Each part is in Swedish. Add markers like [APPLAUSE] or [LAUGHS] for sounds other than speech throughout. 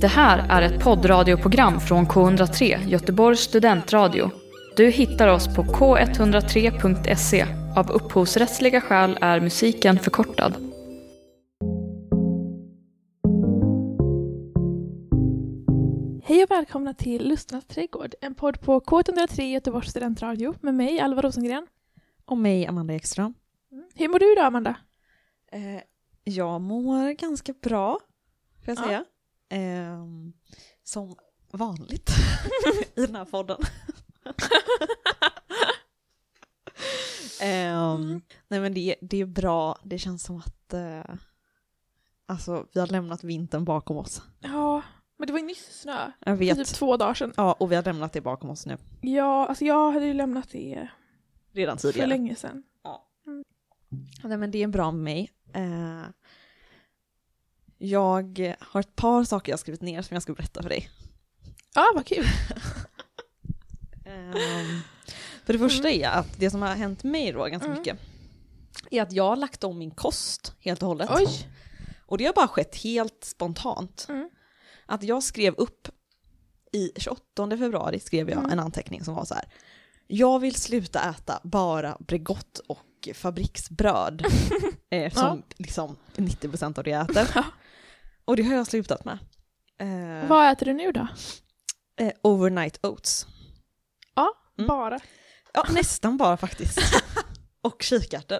Det här är ett poddradioprogram från K103, Göteborgs studentradio. Du hittar oss på k103.se. Av upphovsrättsliga skäl är musiken förkortad. Hej och välkomna till Lusternas trädgård, en podd på K103 Göteborgs studentradio med mig, Alva Rosengren. Och mig, Amanda Ekström. Hur mår du idag, Amanda? Eh, jag mår ganska bra, får jag Ja. säga. Eh, som vanligt [LAUGHS] i den här podden. [LAUGHS] Ehm, Nej men det, det är bra, det känns som att eh, alltså, vi har lämnat vintern bakom oss. Ja, men det var ju nyss snö. Jag För vet. typ två dagar sedan. Ja, och vi har lämnat det bakom oss nu. Ja, alltså jag hade ju lämnat det Redan för tidigare. länge sedan. Nej men det är bra med mig. Eh, jag har ett par saker jag har skrivit ner som jag ska berätta för dig. Ja, vad kul. [LAUGHS] Ehm, för det första är att det som har hänt mig då ganska Mm. mycket är att jag har lagt om min kost helt och hållet. Oj. Och det har bara skett helt spontant. Mm. Att jag skrev upp i 28 februari skrev jag Mm. en anteckning som var så här. Jag vill sluta äta bara Bregott och fabriksbröd. [LAUGHS] eh, som liksom 90% av det jag äter. Och det har jag slutat med. Eh, Vad äter du nu då? eh, overnight oats. Ja, Mm. bara. Ja, nästan bara faktiskt. [LAUGHS] och kikärtor.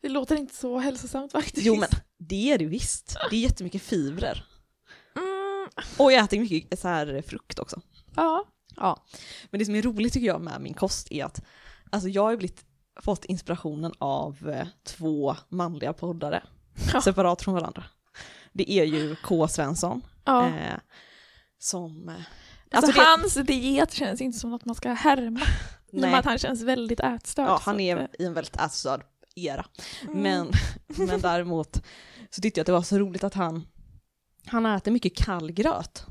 Det låter inte så hälsosamt faktiskt. Jo men det är det visst. Det är jättemycket fibrer. Mm, Och jag äter mycket så här frukt också. ja. Ja. Men det som är roligt tycker jag med min kost är att alltså jag har blivit, fått inspirationen av eh, två manliga poddare. Ja. Separat från varandra. Det är ju K. Svensson. ja. Eh, som... Eh, alltså det- hans diet känns inte som något man ska härma. [LAUGHS] Nej, att han känns väldigt ätstörd. ja, han är eh, i en väldigt ätstörd era. mm. Men, [LAUGHS] men däremot så tyckte jag att det var så roligt att han, han äter mycket kallgröt.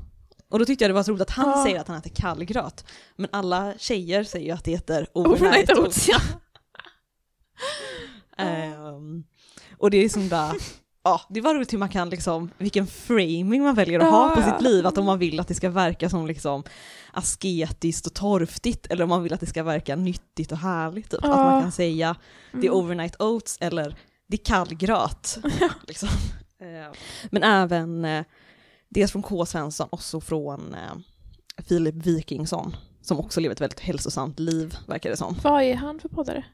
Och då tyckte jag det var så roligt att han Ja. säger att han äter kallgröt. Men alla tjejer säger ju att det heter overnight, oats. ja. [LAUGHS] Ehm, och det är som där, ja det var roligt hur man kan liksom, vilken framing man väljer att ha Ja, på ja. sitt liv. Att om man vill att det ska verka som liksom asketiskt och torftigt eller om man vill att det ska verka nyttigt och härligt. Typ. Att Ja. man kan säga det är Mm. overnight oats eller det är kallgröt. [LAUGHS] liksom. Eh, Men även eh, dels från K. Svensson och så från eh, Filip Wikingsson som också lever ett väldigt hälsosamt liv verkar det som. Vad är han för poddare?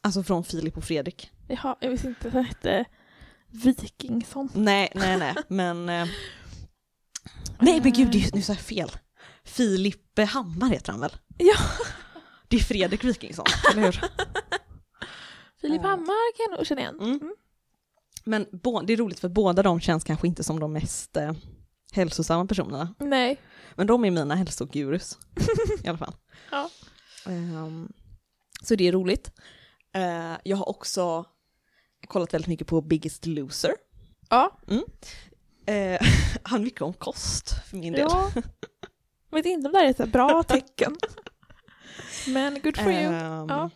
Alltså från Filip och Fredrik. Jaha, jag visste inte att han hette Wikingsson. Nej, nej, nej, men... Eh, [LAUGHS] nej, men gud, nu sa jag fel. Filip Hammar heter han väl? Ja. Det är Fredrik Wikingsson, eller hur? [LAUGHS] Filip Ja. Hammar kan jag nog känna igen. Mm. Mm. Men det är roligt för båda de känns kanske inte som de mest eh, hälsosamma personerna. Nej. Men de är mina hälsogurus i alla fall. [LAUGHS] Ja. Ehm, så det är roligt. Eh, jag har också kollat väldigt mycket på Biggest Loser. Ja. [LAUGHS] Uh, han mycket om kost för min del. ja. [LAUGHS] Vet inte om det här är ett bra [LAUGHS] tecken. Men good for you. Ehm, Ja.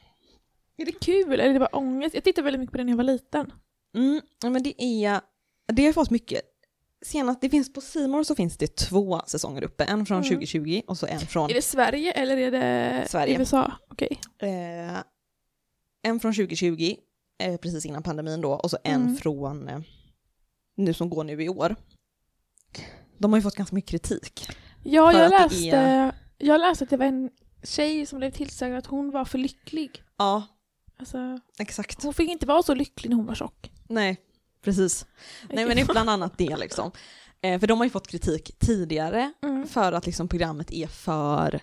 Är det kul eller är det bara ångest? Jag tittade väldigt mycket på den när jag var liten. Mm, men det är, det har fått mycket. Senast, det finns på Simor så finns det två säsonger uppe, en från Mm. 2020 och så en från, Är det Sverige eller är det Sverige. USA? Okej. eh, en från 2020, eh, precis innan pandemin då, och så en Mm. från eh, nu som går nu i år. De har ju fått ganska mycket kritik. Ja, jag läste, är- jag läste att det var en tjej som blev tillsagd att hon var för lycklig. Ja, Alltså, exakt. hon fick inte vara så lycklig när hon var tjock. Nej, precis. Nej men det är bland annat det liksom. Eh, för de har ju fått kritik tidigare Mm. för att liksom programmet är för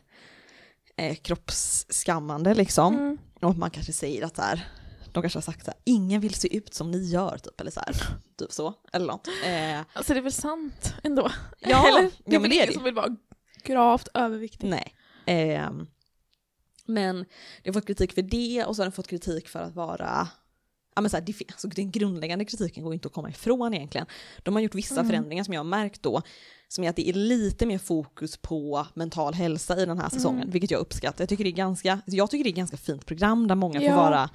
eh, kroppsskammande liksom. Mm. Och att man kanske säger att så här, de kanske har sagt så här, ingen vill se ut som ni gör typ, eller så här, [LAUGHS] typ så, eller något. Eh, Alltså det är väl sant ändå? Ja, [LAUGHS] Eller? ja, Det är men väl det är ingen det. som vill vara gravt överviktig? nej. Eh, men det har fått kritik för det och så har den fått kritik för att vara Ja, men så här, det, alltså, den grundläggande kritiken går inte att komma ifrån egentligen. De har gjort vissa Mm. förändringar som jag har märkt då, som är att det är lite mer fokus på mental hälsa i den här säsongen, Mm. vilket jag uppskattar. Jag tycker det är ganska, jag tycker det är ett ganska fint program där många Ja. får vara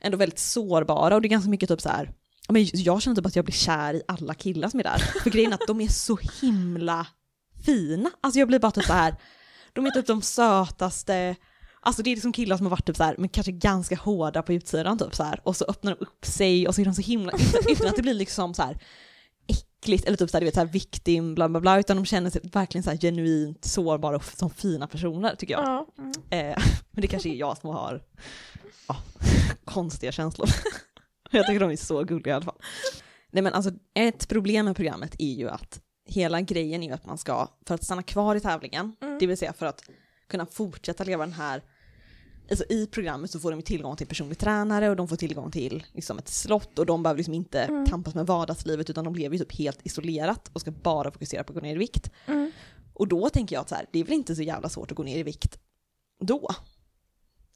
ändå väldigt sårbara och det är ganska mycket typ så här men jag känner typ att jag blir kär i alla killar som är där. För grejen är att de är så himla fina. Alltså jag blir bara typ så här. de är typ de sötaste, alltså det är liksom killar som har varit typ så här, men kanske ganska hårda på utsidan typ så här. och så öppnar de upp sig och så är de så himla, utan, utan att det blir liksom så här äckligt eller typ så här, du vet så här victim bla bla bla, utan de känner sig verkligen så här genuint sårbara och som fina personer tycker jag. Ja. Mm. Eh, men det kanske är jag som har ja, konstiga känslor. [LAUGHS] jag tycker de är så gulliga i alla fall. Nej men alltså ett problem med programmet är ju att hela grejen är ju att man ska, för att stanna kvar i tävlingen, Mm. det vill säga för att kunna fortsätta leva den här Alltså i programmet så får de tillgång till personlig tränare och de får tillgång till liksom ett slott och de behöver liksom inte Mm. tampas med vardagslivet utan de lever ju typ helt isolerat och ska bara fokusera på att gå ner i vikt. Mm. Och då tänker jag att så här, det är väl inte så jävla svårt att gå ner i vikt då.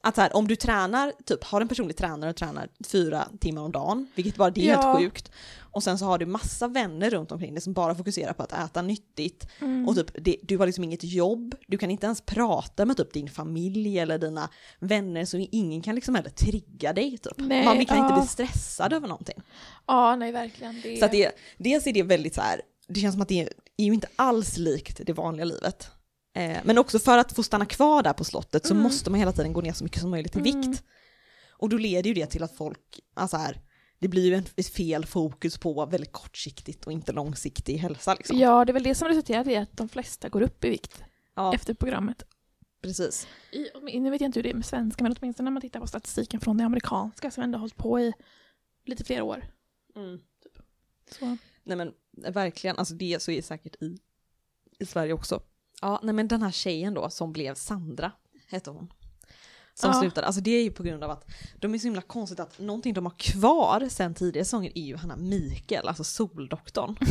Att så här, om du tränar, typ har en personlig tränare och tränar fyra timmar om dagen, vilket bara det är Ja. helt sjukt. Och sen så har du massa vänner runt omkring dig som bara fokuserar på att äta nyttigt. Mm. Och typ, det, du har liksom inget jobb, du kan inte ens prata med typ din familj eller dina vänner, så ingen kan liksom heller trigga dig typ. Nej, Man kan inte ja. bli stressad över någonting. Ja, nej verkligen. Det... Så att det, dels är det väldigt så här, det känns som att det är, är ju inte alls likt det vanliga livet. Eh, men också för att få stanna kvar där på slottet så Mm. måste man hela tiden gå ner så mycket som möjligt i Mm. vikt. Och då leder ju det till att folk, alltså här, det blir ju ett fel fokus på väldigt kortsiktigt och inte långsiktig hälsa liksom. Ja, det är väl det som resulterat i att de flesta går upp i vikt Ja, efter programmet. precis. I, nu vet jag inte hur det är med svenska, men åtminstone när man tittar på statistiken från det amerikanska som ändå har hållit på i lite fler år. Så. Nej men verkligen, alltså det så är det säkert i, i Sverige också. Ja, nej men den här tjejen då som blev Sandra, hette hon. Som Ja. slutade, alltså det är ju på grund av att de är så himla konstigt att någonting de har kvar sen tidigare säsonger är ju han här Mikael, alltså soldoktorn. [LAUGHS]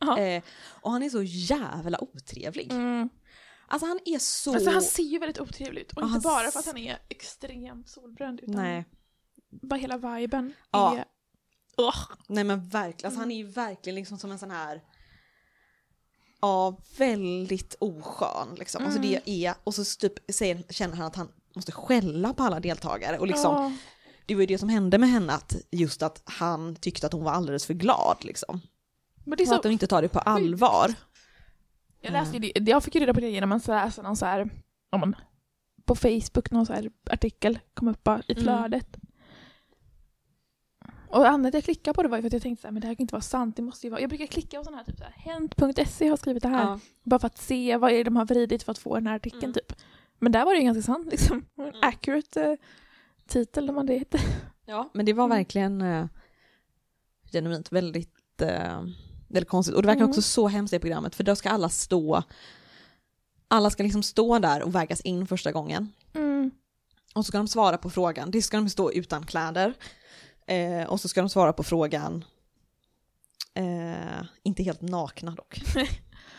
Ja. eh, och han är så jävla otrevlig. Mm. Alltså han är så... Alltså han ser ju väldigt otrevlig ut. Och inte bara för att han är extremt solbränd utan Nej, bara hela viben Ja. är... Ugh. nej men verkligen, alltså han är ju verkligen liksom som en sån här Ja, väldigt oskön liksom. Alltså Mm. det är, och så typ säger, känner han att han måste skälla på alla deltagare och liksom Ja. det var ju det som hände med henne att just att han tyckte att hon var alldeles för glad liksom. Men det är så... att de inte tar det på allvar. Jag, läste det, jag fick ju reda på det genom att läsa någon så här, om man, på Facebook, någon så här artikel kom upp i Mm. Och anledningen till att jag klickade på det var för att jag tänkte så här, men det här kan inte vara sant, det måste ju vara... Jag brukar klicka på sådana här, typ så här, hent.se har skrivit det här. Ja. Bara för att se vad är det de har vridit för att få den här artikeln Mm. typ. Men där var det ju ganska sant liksom. En Mm. accurate eh, titel om man det heter. ja, men det var Mm. verkligen eh, genuint väldigt, eh, väldigt konstigt. Och det verkar Mm. också så hemskt i programmet för då ska alla stå, alla ska liksom stå där och vägas in första gången. Mm. Och så ska de svara på frågan, det ska de stå utan kläder. Eh, och så ska de svara på frågan, eh, inte helt nakna dock. [LAUGHS]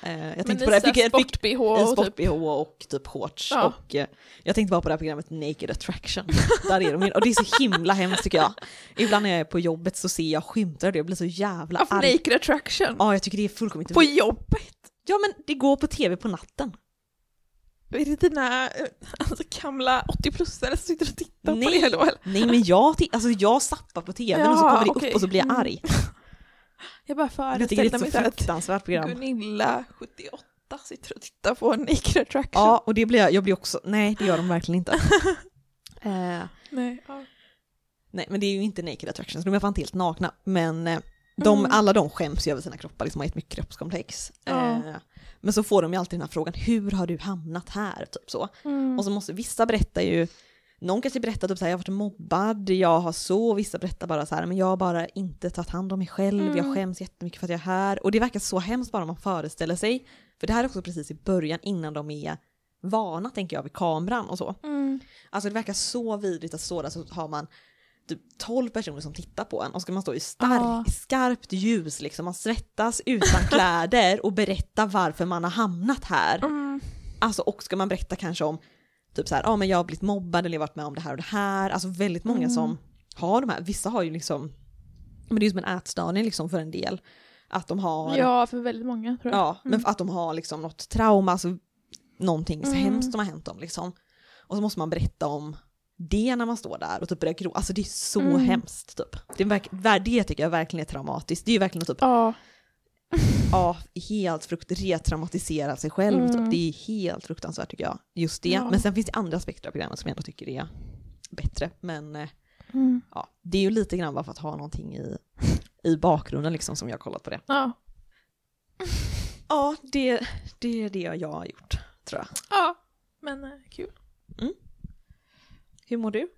Eh, jag tänkte på det, jag fick, jag fick och typ... sport-bh och typ shorts. Ja. Och eh, jag tänkte bara på det här programmet Naked Attraction. Där är de. Och det är så himla hemskt tycker jag. Ibland när jag är på jobbet så ser jag skymtar det, jag blir så jävla arg. naked attraction. Ja, jag tycker det är fullkomligt... På jobbet. Ja men det går på tv på natten. Är det dina eh, alltså, gamla 80-plussare som sitter och tittar på Nej. det då? eller? Nej men jag, alltså, jag zappar på tvn och så Ja, kommer det okej. upp och så blir jag Mm. arg. [LAUGHS] Jag bara ett mig så så att fruktansvärt program. Gunilla, 78, sitter och tittar på Naked Attraction. Ja, och det blir jag, jag blir också, nej det gör de verkligen inte. [LAUGHS] eh, Nej, ja. nej men det är ju inte naked attractions, de är fan helt nakna. Men eh, de, Mm. alla de skäms ju över sina kroppar, liksom har ett mycket kroppskomplex. Ja. Eh, men så får de ju alltid den här frågan, hur har du hamnat här? Typ så. Mm. Och så måste vissa berätta ju, någon kanske berättar typ så här, jag har varit mobbad, jag har så, vissa berättar bara så här, men jag har bara inte tagit hand om mig själv, jag Mm. skäms jättemycket för att jag är här. Och det verkar så hemskt bara man föreställer sig, för det här är också precis i början innan de är vana tänker jag vid kameran och så. Mm. Alltså det verkar så vidrigt att stå där så har man typ 12 personer som tittar på en och ska man stå i stark, Ja. skarpt ljus liksom, man svettas utan [LAUGHS] kläder och berätta varför man har hamnat här. Mm. Alltså och ska man berätta kanske om typ så här, ja men jag har blivit mobbad eller jag har varit med om det här och det här. Alltså väldigt många Mm. som har de här, vissa har ju liksom, men det är ju som en ätstörning liksom för en del. Att de har, Ja, för väldigt många tror jag. ja men att de har liksom något trauma, alltså någonting så Mm. hemskt som har hänt dem liksom. Och så måste man berätta om det när man står där och typ börjar gro, alltså det är så Mm. hemskt typ. Det, är verk, ver- det tycker jag verkligen är traumatiskt. Det är ju verkligen typ Ja. [LAUGHS] ja, helt frukt retraumatisera sig själv. Mm. Typ. Det är helt fruktansvärt tycker jag. Just det. Ja. Men sen finns det andra aspekter av programmet som jag ändå tycker är bättre. Men eh, Mm. ja, det är ju lite grann bara för att ha någonting i, i bakgrunden liksom som jag har kollat på det. Ja. [LAUGHS] Ja, det, det är det jag har gjort, tror jag. ja, men eh, kul. Hur mår du? [LAUGHS]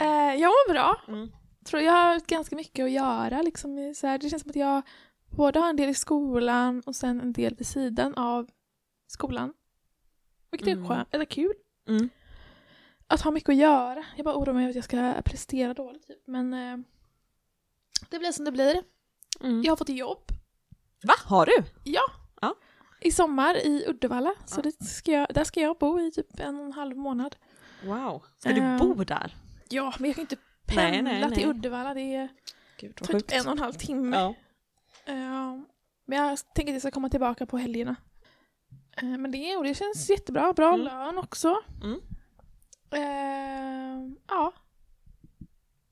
Eh, jag mår bra. Mm. tror jag har ganska mycket att göra. Liksom, så här, det känns som att jag både har en del i skolan och sen en del vid sidan av skolan. Vilket Mm. är skönt, eller kul. Mm. Att ha mycket att göra. Jag bara oroar mig över att jag ska prestera dåligt. Typ. Men eh, det blir som det blir. Mm. Jag har fått jobb Va, har du? I sommar i Uddevalla. Så det ska jag, där ska jag bo i typ en och en halv månad. Wow. Ska du Ehm, bo där? Ja, men jag kan inte pendla nej, till nej. Uddevalla. Det är Gud typ en och en halv timme. Ja. Ja, men jag tänker att jag ska komma tillbaka på helgerna. Eh, Men det, och det känns jättebra. Bra Mm. lön också. Mm. Eh, ja,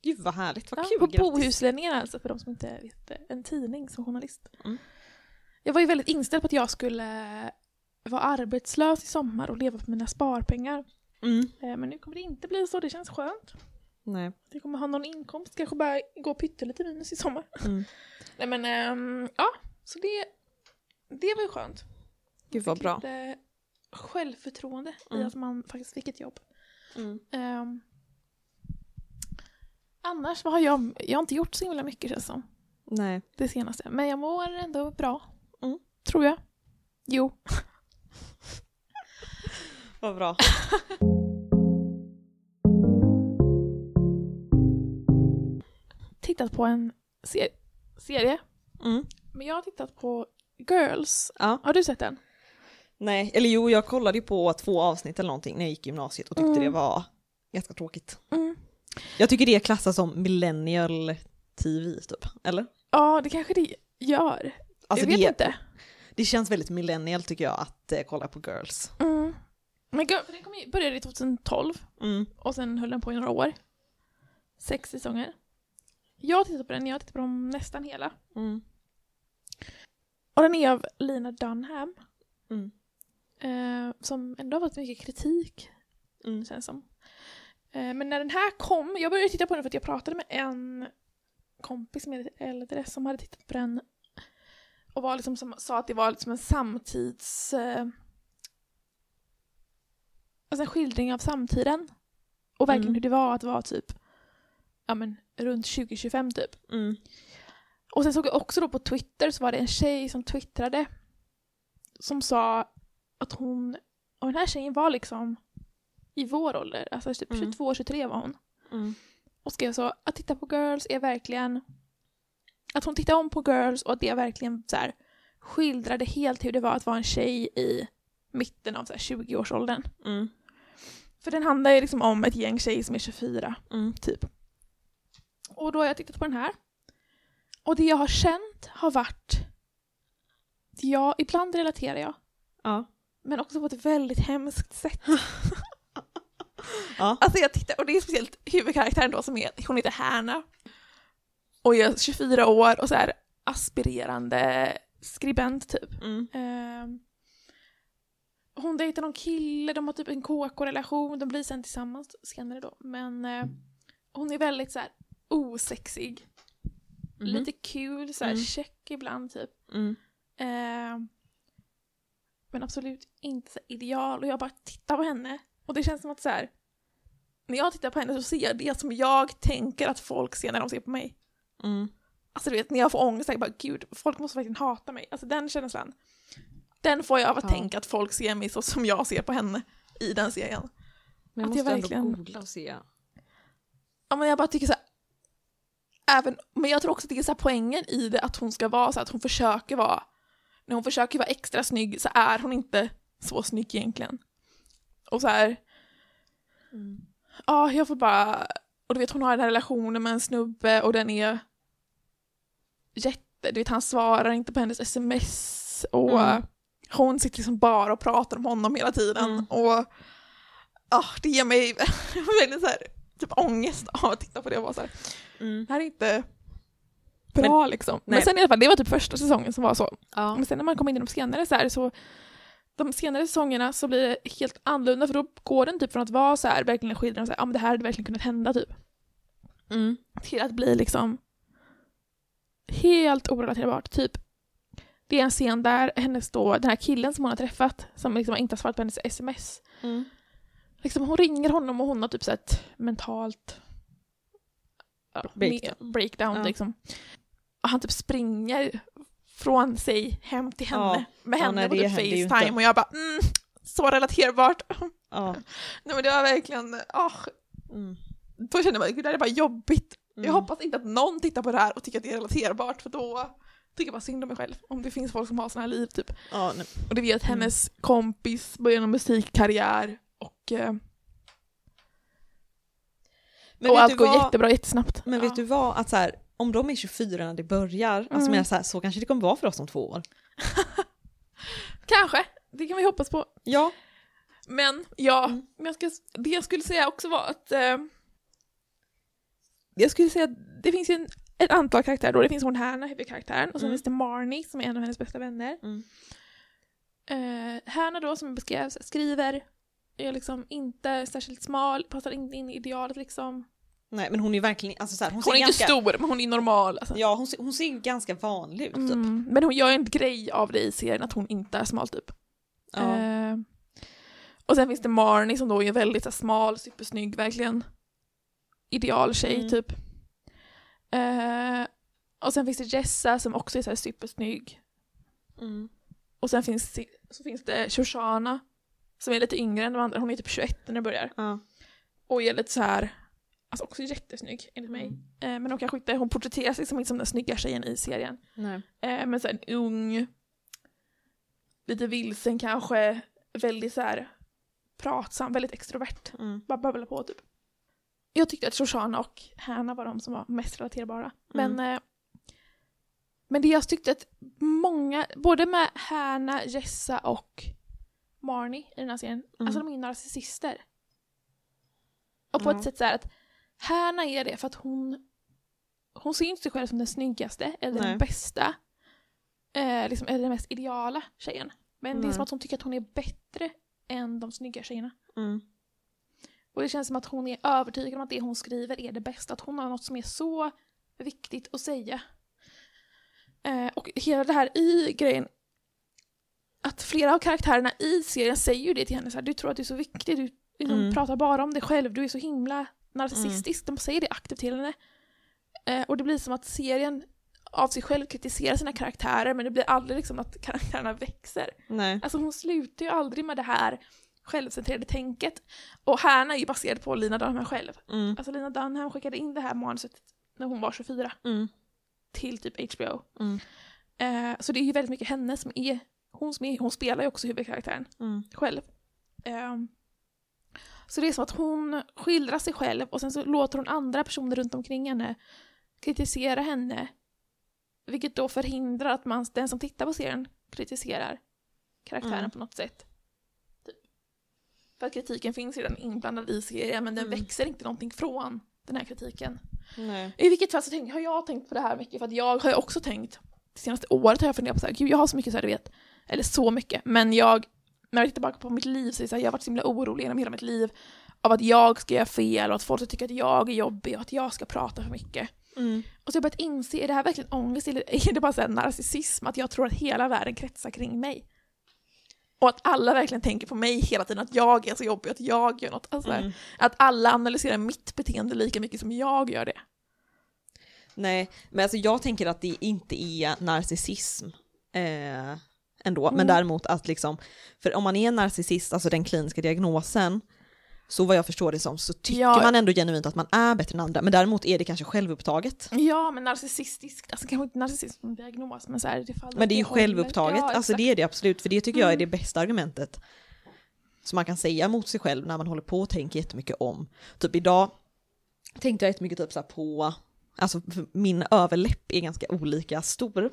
Gud vad härligt, vad ja kul. på grattis. Bohusläningen alltså för de som inte vet det. En tidning som journalist. Mm. Jag var ju väldigt inställd på att jag skulle vara arbetslös i sommar och leva på mina sparpengar. Mm. Eh, Men nu kommer det inte bli så, det känns skönt. Nej. Jag kommer ha någon inkomst, kanske bara gå pyttelite minus i sommar. Mm. [LAUGHS] Nej men, ehm, ja, så det, det var ju skönt. Gud vad bra. Lite självförtroende i Mm. att man faktiskt fick ett jobb. Mm. Ehm, annars, vad har jag, jag har inte gjort så himla mycket känns som, Nej. det senaste. Men jag mår ändå bra. Tror jag. Jo. [LAUGHS] Vad bra. [LAUGHS] Tittat på en ser- serie. Mm. Men jag har tittat på Girls. Ja. Har du sett den? Nej, eller jo, jag kollade ju på två avsnitt eller någonting när jag gick i gymnasiet och tyckte Mm. det var ganska tråkigt. Mm. Jag tycker det klassas som millennial TV typ, eller? Ja, det kanske det gör. Alltså jag vet det, inte. Det känns väldigt millennial tycker jag att eh, kolla på Girls. Mm. Men Girl- för den kom ju, började i 2012 Mm. och sen höll den på i några år. Sex säsonger. Jag har tittat på den, jag har tittat på dem nästan hela. Mm. Och den är av Lina Dunham. Mm. Eh, som ändå har fått mycket kritik, Mm. känns som. Eh, men när den här kom, jag började titta på den för att jag pratade med en kompis som är lite äldre som hade tittat på den och var liksom som, sa att det var liksom en samtids... Eh, alltså en skildring av samtiden. Och verkligen Mm. hur det var att vara typ ja men runt 2025 typ. Mm. Och sen såg jag också då på Twitter så var det en tjej som twittrade som sa att hon, och den här tjejen var liksom i vår ålder, alltså typ Mm. 22-23 var hon. Mm. Och skrev så, att titta på Girls är verkligen, att hon tittade om på Girls och att det verkligen så här, skildrade helt hur det var att vara en tjej i mitten av så här 20-årsåldern. Mm. För den handlar ju liksom om ett gäng tjejer som är 24 Mm. typ. Och då har jag tittat på den här. Och det jag har känt har varit... Ja, ibland relaterar jag. Ja. Men också på ett väldigt hemskt sätt. [LAUGHS] Ja. Alltså jag tittar, och det är speciellt huvudkaraktären då som är, hon heter Härna. Och är 24 år och så här aspirerande skribent typ. Mm. Ehm, hon dejtar någon kille, de har typ en KK-relation, de blir sen tillsammans senare då. Men eh, hon är väldigt så här osexig. Mhm. Lite kul, så här Mm. check ibland typ. Mm. Ehm, men absolut inte så ideal. Och jag bara tittar på henne. Och det känns som att så här. När jag tittar på henne så ser jag det som jag tänker att folk ser när de ser på mig. Mm. Alltså du vet, när jag får ångest, jag bara gud, folk måste verkligen hata mig. Alltså den känslan. Den får jag av att Ja. tänka att folk ser mig så som jag ser på henne i den serien. Men jag Att jag måste verkligen- ändå googla och se. Ja men jag bara tycker så här, även, men jag tror också att det är så här poängen i det att hon ska vara så att hon försöker vara, när hon försöker vara extra snygg så är hon inte så snygg egentligen. Och så här, Mm. ja jag får bara, och du vet hon har den här relationen med en snubbe och den är jätte, du vet han svarar inte på hennes sms och Mm. hon sitter liksom bara och pratar om honom hela tiden Mm. och ja, det ger mig [LAUGHS] väldigt så här, typ ångest av att titta på det och vara så här, Mm. det här är inte bra liksom. Men nej. sen i alla fall, det var typ första säsongen som var så. Ja. Men sen när man kommer in i de senare så här så de senare säsongerna så blir det helt annorlunda för då går den typ från att vara så här verkligen så här, ja men det här hade verkligen kunnat hända typ. Mm. Till att bli liksom helt orelaterbart. Typ, det är en scen där hennes då, den här killen som hon har träffat, som liksom inte har svarat på hennes sms. Mm. Liksom hon ringer honom och hon har typ så ett mentalt ja, Breakdown. breakdown Ja. liksom. Och han typ springer från sig hem till henne Ja. med Ja, henne nej, på typ Facetime och jag bara mm, så relaterbart. Ja. [LAUGHS] Nej men det var verkligen, ah, Mm. då kände jag bara det här är bara jobbigt. Mm. Jag hoppas inte att någon tittar på det här och tycker att det är relaterbart för då tycker jag bara synd om mig själv. Om det finns folk som har såna här liv typ. Ja, nej. Och det vet att Mm. hennes kompis börjar en musikkarriär och, eh, Men och allt går vad- jättebra jättesnabbt. Men vet du vad, att så här, om de är 24 när det börjar, alltså Mm. menar så, här, så kanske det kommer vara för oss om två år. [LAUGHS] Kanske, det kan vi hoppas på. Ja. Men ja, Mm. men jag ska, det jag skulle säga också var att eh, jag skulle säga att det finns ju en, ett antal karaktärer då. Det finns hon Hanna, huvudkaraktären, och sen Mm. finns det Marnie som är en av hennes bästa vänner. Mm. Eh, Hanna då, som beskrevs, skriver, är liksom inte särskilt smal, passar inte in i idealet liksom. Nej men hon är verkligen, alltså så här, hon, Hon är inte ganska, stor, men hon är normal. Alltså. Ja hon ser, hon ser ju ganska vanlig ut typ. Mm, men hon gör en grej av det i serien att hon inte är smal typ. Ja. Eh, och sen finns det Marnie som då är väldigt så här, smal, supersnygg, verkligen idealtjej Mm. typ. Eh, och sen finns det Jessa som också är så här, supersnygg. Mm. Och sen finns, så finns det Shoshana som är lite yngre än de andra, hon är typ 21 när det börjar. Ja. Och är lite så här, alltså också jättesnygg enligt mig. Eh, men hon kanske inte, hon porträtteras liksom inte som den snygga tjejen i serien. Eh, men så här, en ung, lite vilsen kanske, väldigt så här pratsam, väldigt extrovert. Mm. Bara babblar på typ. Jag tyckte att Shoshana och Hanna var de som var mest relaterbara. Men, eh, men det jag tyckte att många, både med Hanna, Jessa och Marnie i den här serien, Mm. alltså de är narcissister. Och på Ja. ett sätt så här att Hanna är det för att hon hon ser inte sig själv som den snyggaste eller Nej. den bästa. Eh, liksom, eller den mest ideala tjejen. Men det är som att hon tycker att hon är bättre än de snygga tjejerna. Mm. Och det känns som att hon är övertygad om att det hon skriver är det bästa. Att hon har något som är så viktigt att säga. Eh, och hela det här i grejen, att flera av karaktärerna i serien säger ju det till henne så här, du tror att du är så viktig, du liksom Mm. pratar bara om dig själv, du är så himla narcissistisk. De säger det aktivt till henne. Eh, och det blir som att serien av sig själv kritiserar sina karaktärer men det blir aldrig liksom att karaktärerna växer. Nej. Alltså hon slutar ju aldrig med det här självcentrerade tänket. Och Hanna är ju baserad på Lina Dunham själv. Mm. Alltså Lina Dunham skickade in det här manuset när hon var 24 Mm. till typ HBO. Mm. Eh, så det är ju väldigt mycket henne som är, hon, som är, hon spelar ju också huvudkaraktären Mm. själv. Ehm, så det är som att hon skildrar sig själv och sen så låter hon andra personer runt omkring henne kritisera henne. Vilket då förhindrar att man, den som tittar på serien kritiserar karaktären Mm. på något sätt. För att kritiken finns redan inblandad i serien men den Mm. växer inte någonting från den här kritiken. Nej. I vilket fall så tänk, har jag tänkt på det här mycket för att jag har också tänkt det senaste året har jag funderat på så här, gud jag har så mycket så här, du vet, eller så mycket, men jag, när jag tittar tillbaka på mitt liv så är det så här, jag har varit så himla orolig genom hela mitt liv av att jag ska göra fel och att folk ska tycka att jag är jobbig och att jag ska prata för mycket. Mm. Och så har jag börjat inse, är det här verkligen ångest eller är det bara så narcissism? Att jag tror att hela världen kretsar kring mig. Och att alla verkligen tänker på mig hela tiden, att jag är så jobbig, att jag gör något. Alltså, Mm. Att alla analyserar mitt beteende lika mycket som jag gör det. Nej, men alltså jag tänker att det inte är narcissism eh, ändå, Mm. men däremot att liksom, för om man är narcissist, alltså den kliniska diagnosen, så vad jag förstår det som så tycker Ja. man ändå genuint att man är bättre än andra, men däremot är det kanske självupptaget. Ja, men narcissistiskt, alltså kanske inte narcissism som diagnos, men så här, det faller Men det är ju självupptaget, Ja, alltså det är det absolut, för det tycker jag är Mm. det bästa argumentet som man kan säga mot sig själv när man håller på och tänker jättemycket om. Typ idag tänkte jag jättemycket typ så på, alltså min överläpp är ganska olika stor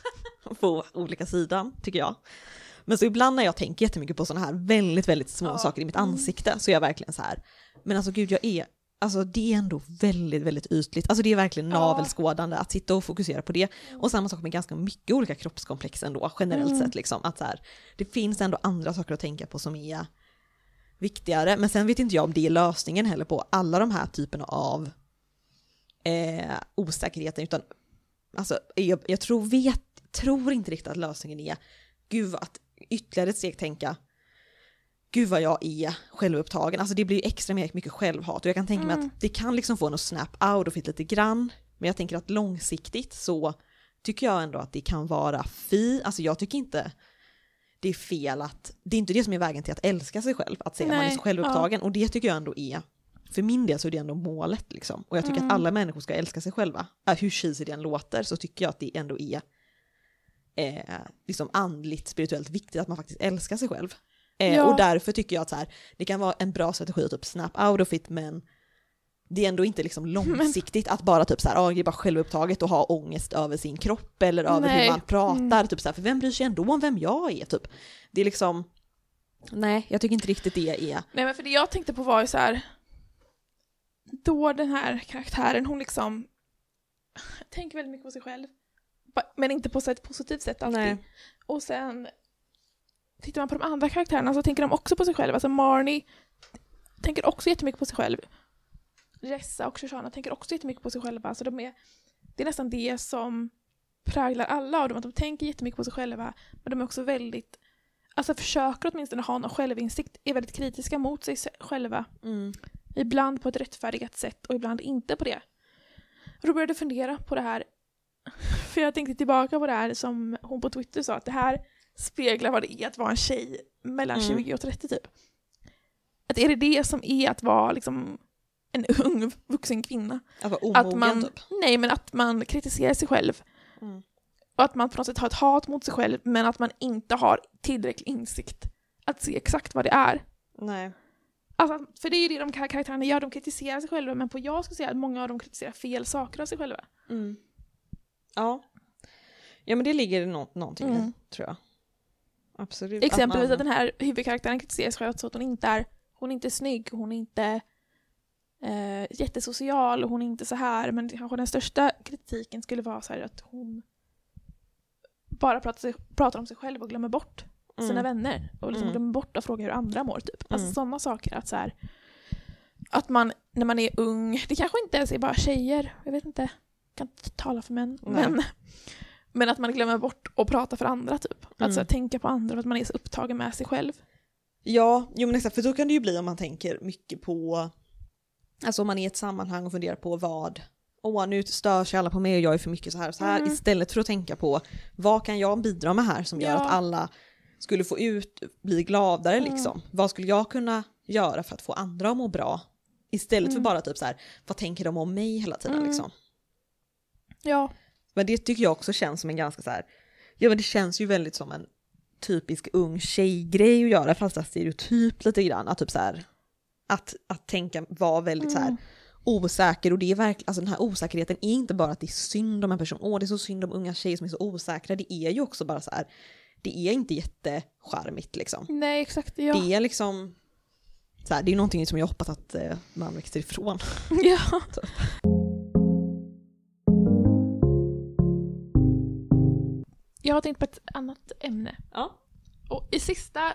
[LAUGHS] på olika sidan tycker jag. Men så ibland när jag tänker jättemycket på sådana här väldigt, väldigt små Ja. saker i mitt Mm. ansikte så är jag verkligen så här, men alltså gud jag är alltså det är ändå väldigt, väldigt ytligt. Alltså det är verkligen navelskådande att sitta och fokusera på det. Och samma sak med ganska mycket olika kroppskomplex ändå, generellt Mm. sett liksom. Att så här, det finns ändå andra saker att tänka på som är viktigare. Men sen vet inte jag om det är lösningen heller på alla de här typerna av eh, osäkerheten, utan alltså, jag, jag tror, vet, tror inte riktigt att lösningen är, gud att ytterligare ett steg tänka, gud vad jag är självupptagen, alltså det blir ju extra mycket självhat och jag kan tänka mig Mm. att det kan liksom få en att snap out of it lite grann, men jag tänker att långsiktigt så tycker jag ändå att det kan vara fi, alltså jag tycker inte det är fel att, det är inte det som är vägen till att älska sig själv, att säga att man är så självupptagen och det tycker jag ändå är för min del så är det ändå målet liksom. Och jag tycker Mm. att alla människor ska älska sig själva. Äh, hur cheesy det än låter så tycker jag att det ändå är eh, liksom andligt, spirituellt viktigt att man faktiskt älskar sig själv. Eh, Ja. Och därför tycker jag att så här, det kan vara en bra strategi att typ snap out of it men det är ändå inte liksom [LAUGHS] långsiktigt att bara typ så här, är bara självupptaget och ha ångest över sin kropp eller över Nej. hur man pratar, Mm. typ så här, för vem bryr sig ändå om vem jag är typ. Det är liksom, nej jag tycker inte riktigt det är, Nej men för det jag tänkte på var ju så här. Då den här karaktären, hon liksom tänker väldigt mycket på sig själv. Men inte på så ett positivt sätt alltid. Nej. Och sen tittar man på de andra karaktärerna så tänker de också på sig själva. Alltså Marnie tänker också jättemycket på sig själv. Ressa och Shoshana tänker också jättemycket på sig själva. Alltså de är, det är nästan det som präglar alla av dem. Att de tänker jättemycket på sig själva. Men de är också väldigt, alltså försöker åtminstone ha någon självinsikt. Är väldigt kritiska mot sig själva. mm. Ibland på ett rättfärdigat sätt och ibland inte på det. Och då började jag fundera på det här. För jag tänkte tillbaka på det här som hon på Twitter sa, att det här speglar vad det är att vara en tjej mellan Mm. 20 och 30 typ. Att är det det som är att vara liksom en ung vuxen kvinna? att vara omogen Att man, typ. nej men att man kritiserar sig själv. Mm. Och att man på något sätt har ett hat mot sig själv men att man inte har tillräcklig insikt att se exakt vad det är. Nej. Alltså, för det är ju det de här karaktärerna gör, de kritiserar sig själva men på jag skulle säga att många av dem kritiserar fel saker av sig själva. Mm. Ja. Ja men det ligger nå- någonting i Mm. det, tror jag. Absolut. Exempelvis man- att den här huvudkaraktären själv så att hon inte är, hon är inte snygg, hon är inte eh, jättesocial, hon är inte så här men kanske den största kritiken skulle vara så att hon bara pratar, sig, pratar om sig själv och glömmer bort sina Mm. vänner och liksom Mm. glömmer bort att fråga hur andra mår typ. Alltså Mm. sådana saker att så här att man när man är ung, det kanske inte ens är bara tjejer, jag vet inte, kan inte tala för män, Nej. men, men att man glömmer bort att prata för andra typ. Att Mm. så här, tänka på andra för att man är så upptagen med sig själv. Ja, jo men exakt, för så kan det ju bli om man tänker mycket på, alltså om man är i ett sammanhang och funderar på vad, åh nu stör sig alla på mig och jag är för mycket så här och så här, Mm. istället för att tänka på vad kan jag bidra med här som gör Ja. att alla skulle få ut, bli gladare Mm. liksom. Vad skulle jag kunna göra för att få andra att må bra? Istället för Mm. bara typ så här, vad tänker de om mig hela tiden Mm. liksom. Ja, Men det tycker jag också känns som en ganska så här, ja men det känns ju väldigt som en typisk ung tjejgrej att göra, fast stereotyp lite grann, att typ så här, att, att tänka vara väldigt så här Mm. osäker och det är verkligen, alltså den här osäkerheten är inte bara att det är synd om en person, åh det är så synd om unga tjejer som är så osäkra, det är ju också bara så här, det är inte jättecharmigt liksom. nej exakt. Ja. Det är liksom, så här, det är någonting som jag hoppas att eh, man växer ifrån. [LAUGHS] ja. [LAUGHS] Jag har tänkt på ett annat ämne. Ja. Och i sista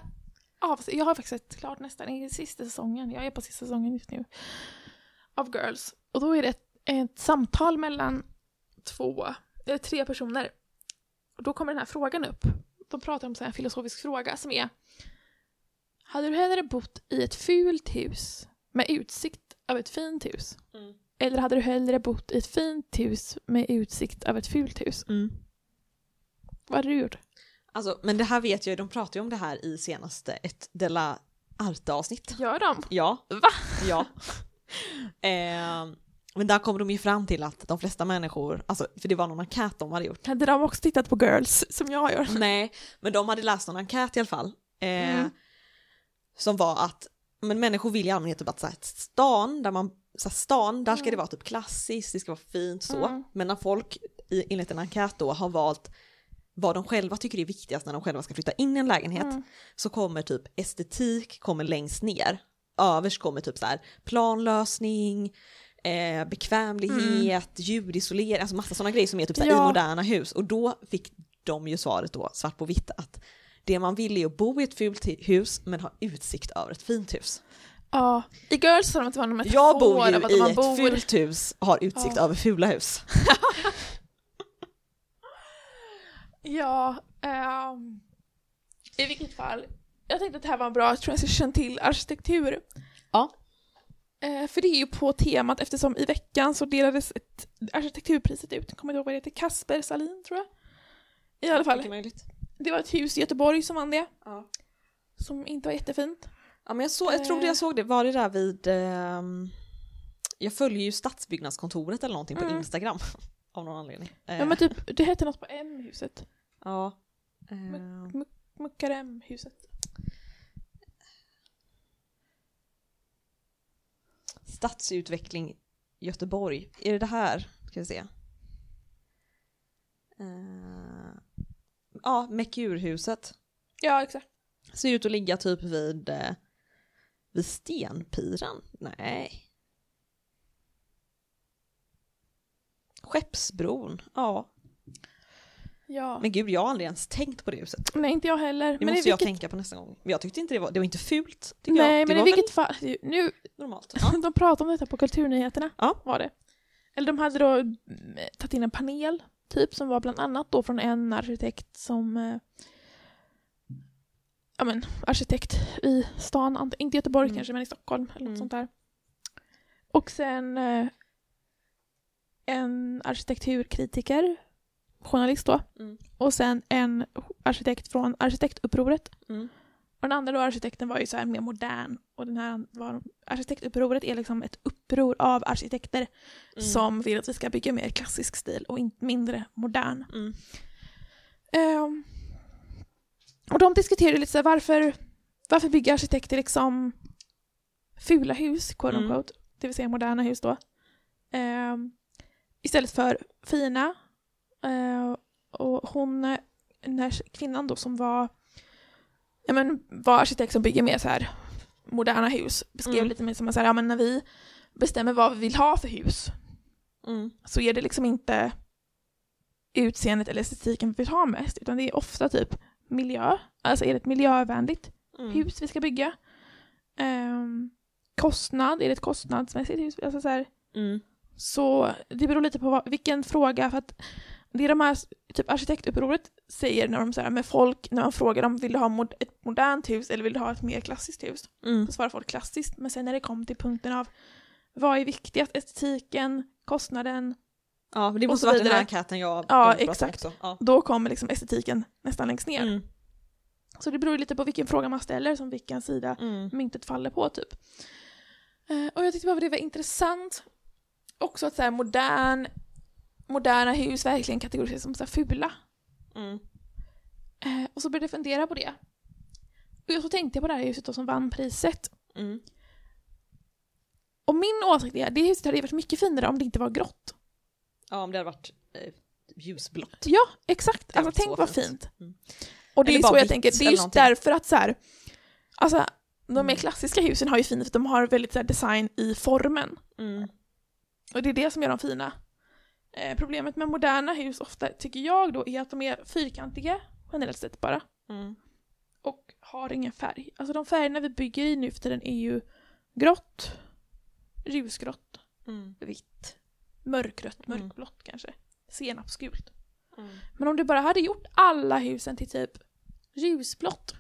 avsnittet, jag har faktiskt sett klart nästan i sista säsongen, jag är på sista säsongen just nu, av Girls. Och då är det ett, ett samtal mellan två, eller tre personer. Och då kommer den här frågan upp. De pratar om så här en filosofisk fråga som är Hade du hellre bott i ett fult hus med utsikt över ett fint hus? Mm. Eller hade du hellre bott i ett fint hus med utsikt över ett fult hus? Vad gjort? Alltså, men det här vet jag ju, de pratar ju om det här i senaste ett Della Arte-avsnitt. Gör de? Ja. Va? Ja. [LAUGHS] eh, men där kom de ju fram till att de flesta människor, alltså för det var någon enkät de hade gjort. Hade de också tittat på Girls som jag gör? [LAUGHS] Nej, men de hade läst någon enkät i alla fall. Eh, Mm. Som var att, men människor vill i allmänhet typ att så här, stan, där man, så här, stan, där ska Mm. det vara typ klassiskt, det ska vara fint så. Mm. Men när folk i, enligt en enkät då har valt vad de själva tycker är viktigast när de själva ska flytta in i en lägenhet Mm. så kommer typ estetik kommer längst ner. överst kommer typ så här planlösning, eh, bekvämlighet, ljudisolering, alltså massa sådana grejer som är typ så här, i Ja. moderna hus. Och då fick de ju svaret då, svart på vitt, att det man vill är att bo i ett fult hu- hus men ha utsikt över ett fint hus. Ja, i Girls sa de att det var en metafor Jag bor ju i ett bor... fult hus och har utsikt Ja. över fula hus. [LAUGHS] Ja, ehm, i vilket fall. Jag tänkte att det här var en bra transition till arkitektur. Ja. Eh, för det är ju på temat eftersom i veckan så delades ett arkitekturpriset ut. Kommer inte ihåg vad det heter? Kasper Salin tror jag. I alla fall, möjligt. det var ett hus i Göteborg som vann det. Ja. Som inte var jättefint. Ja men jag, så, jag trodde jag såg det, var det där vid, ehm, jag följer ju stadsbyggnadskontoret eller någonting på Mm. Instagram [LAUGHS] av någon anledning. Eh, Ja men typ, det hette något på M-huset. Ja. Eh, Muckarem-huset. stadsutveckling Göteborg, är det det här? Ska vi se. Eh, ja, Merkurhuset. Ja exakt. Ser ut att ligga typ vid, eh, vid Stenpiran? Nej. Skeppsbron? Ja. Ja. Men gud, jag har aldrig ens tänkt på det huset. Nej inte jag heller. Det men måste jag vilket... tänka på nästa gång. Men jag tyckte inte det var, det var inte fult. Nej jag. Det men i vilket fall. Nu, normalt. Ja. [LAUGHS] De pratade om detta på Kulturnyheterna, Ja. var det. Eller de hade då mm, tagit in en panel, typ, som var bland annat då från en arkitekt som eh, ja men, arkitekt i stan, inte Göteborg Mm. kanske, men i Stockholm eller något Mm. sånt där. Och sen eh, en arkitekturkritiker, journalist då, Mm. och sen en arkitekt från arkitektupproret. Mm. Och den andra då, arkitekten var ju så här mer modern och den här var, arkitektupproret är liksom ett uppror av arkitekter Mm. som vill att vi ska bygga mer klassisk stil och inte mindre modern. Ehm, och de diskuterade lite så här, varför, varför bygger arkitekter liksom fula hus, quote Mm. unquote, det vill säga moderna hus då, Ehm, istället för fina. Ehm, och hon, den här kvinnan då som var, ja men var arkitekt som bygger mer så här moderna hus, beskrev Mm. lite mer som att ja men när vi bestämmer vad vi vill ha för hus Mm. så är det liksom inte utseendet eller estetiken vi vill ha mest, utan det är ofta typ miljö. Alltså är det ett miljövänligt Mm. hus vi ska bygga? Ehm, kostnad, är det ett kostnadsmässigt hus? Alltså så, här, Mm. så det beror lite på vad, vilken fråga, för att det de här, typ arkitektupproret säger när de säger med folk, när man frågar dem vill du ha mod, ett modernt hus eller vill du ha ett mer klassiskt hus? Mm. Då svarar folk klassiskt, men sen när det kom till punkten av vad är viktigast, estetiken, kostnaden, Ja, det måste så varit den här enkäten jag Ja, exakt. Ja. då kommer liksom estetiken nästan längst ner. Mm. Så det beror lite på vilken fråga man ställer som vilken sida Mm. myntet faller på typ. Eh, och jag tyckte bara det var intressant också att så här modern, moderna hus verkligen kategoriseras som så fula. Mm. Eh, och så började jag fundera på det. Och så tänkte jag på det här huset då som vann priset. Mm. Och min åsikt är att det huset hade varit mycket finare om det inte var grått. Ja, om det hade varit eh, ljusblått. Ja, exakt. Alltså tänk vad fint. fint. Mm. Och det Eller är så jag tänker, det är just någonting. därför att så här, alltså de mer Mm. klassiska husen har ju fint för de har väldigt så här, design i formen. Mm. Och det är det som gör dem fina. Eh, problemet med moderna hus ofta, tycker jag då, är att de är fyrkantiga, generellt sett bara. Mm. Och har ingen färg. Alltså de färgerna vi bygger i nu för tiden är ju grått, ljusgrått, Mm. vitt, mörkrött, Mm. mörkblått kanske, senapsgult. Mm. Men om du bara hade gjort alla husen till typ ljusblått,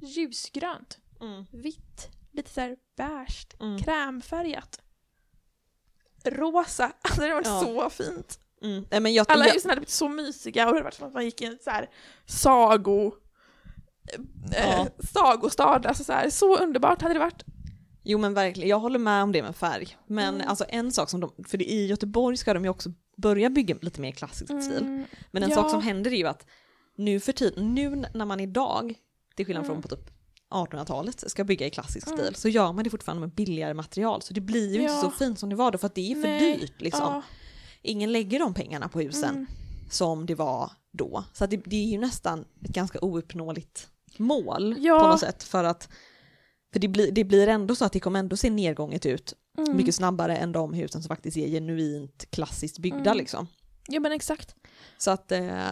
ljusgrönt, Mm. vitt, lite såhär beige, krämfärgat, rosa, [LAUGHS] alltså det varit Ja. så fint. Mm. Nej, men jag, Alla jag, husen hade blivit så mysiga och det hade varit som att man gick i en så här sago... Eh, Ja. sagostad, alltså så, här, så underbart hade det varit. Jo men verkligen, jag håller med om det med färg. Men Mm. alltså en sak som de, för i Göteborg ska de ju också börja bygga lite mer klassisk stil. Mm, Men en ja. sak som händer är ju att nu för tiden, nu när man idag, till skillnad Mm. från på typ 1800-talet, ska bygga i klassisk Mm. stil så gör man det fortfarande med billigare material. Så det blir ju inte Ja. så fint som det var då för att det är för Nej, dyrt liksom. ja, Ingen lägger de pengarna på husen mm, som det var då. Så det, det är ju nästan ett ganska ouppnåeligt mål Ja. på något sätt för att För det blir, det blir ändå så att det kommer ändå se nedgånget ut Mm. mycket snabbare än de husen som faktiskt är genuint klassiskt byggda Mm. liksom. Ja men exakt. Så att, eh,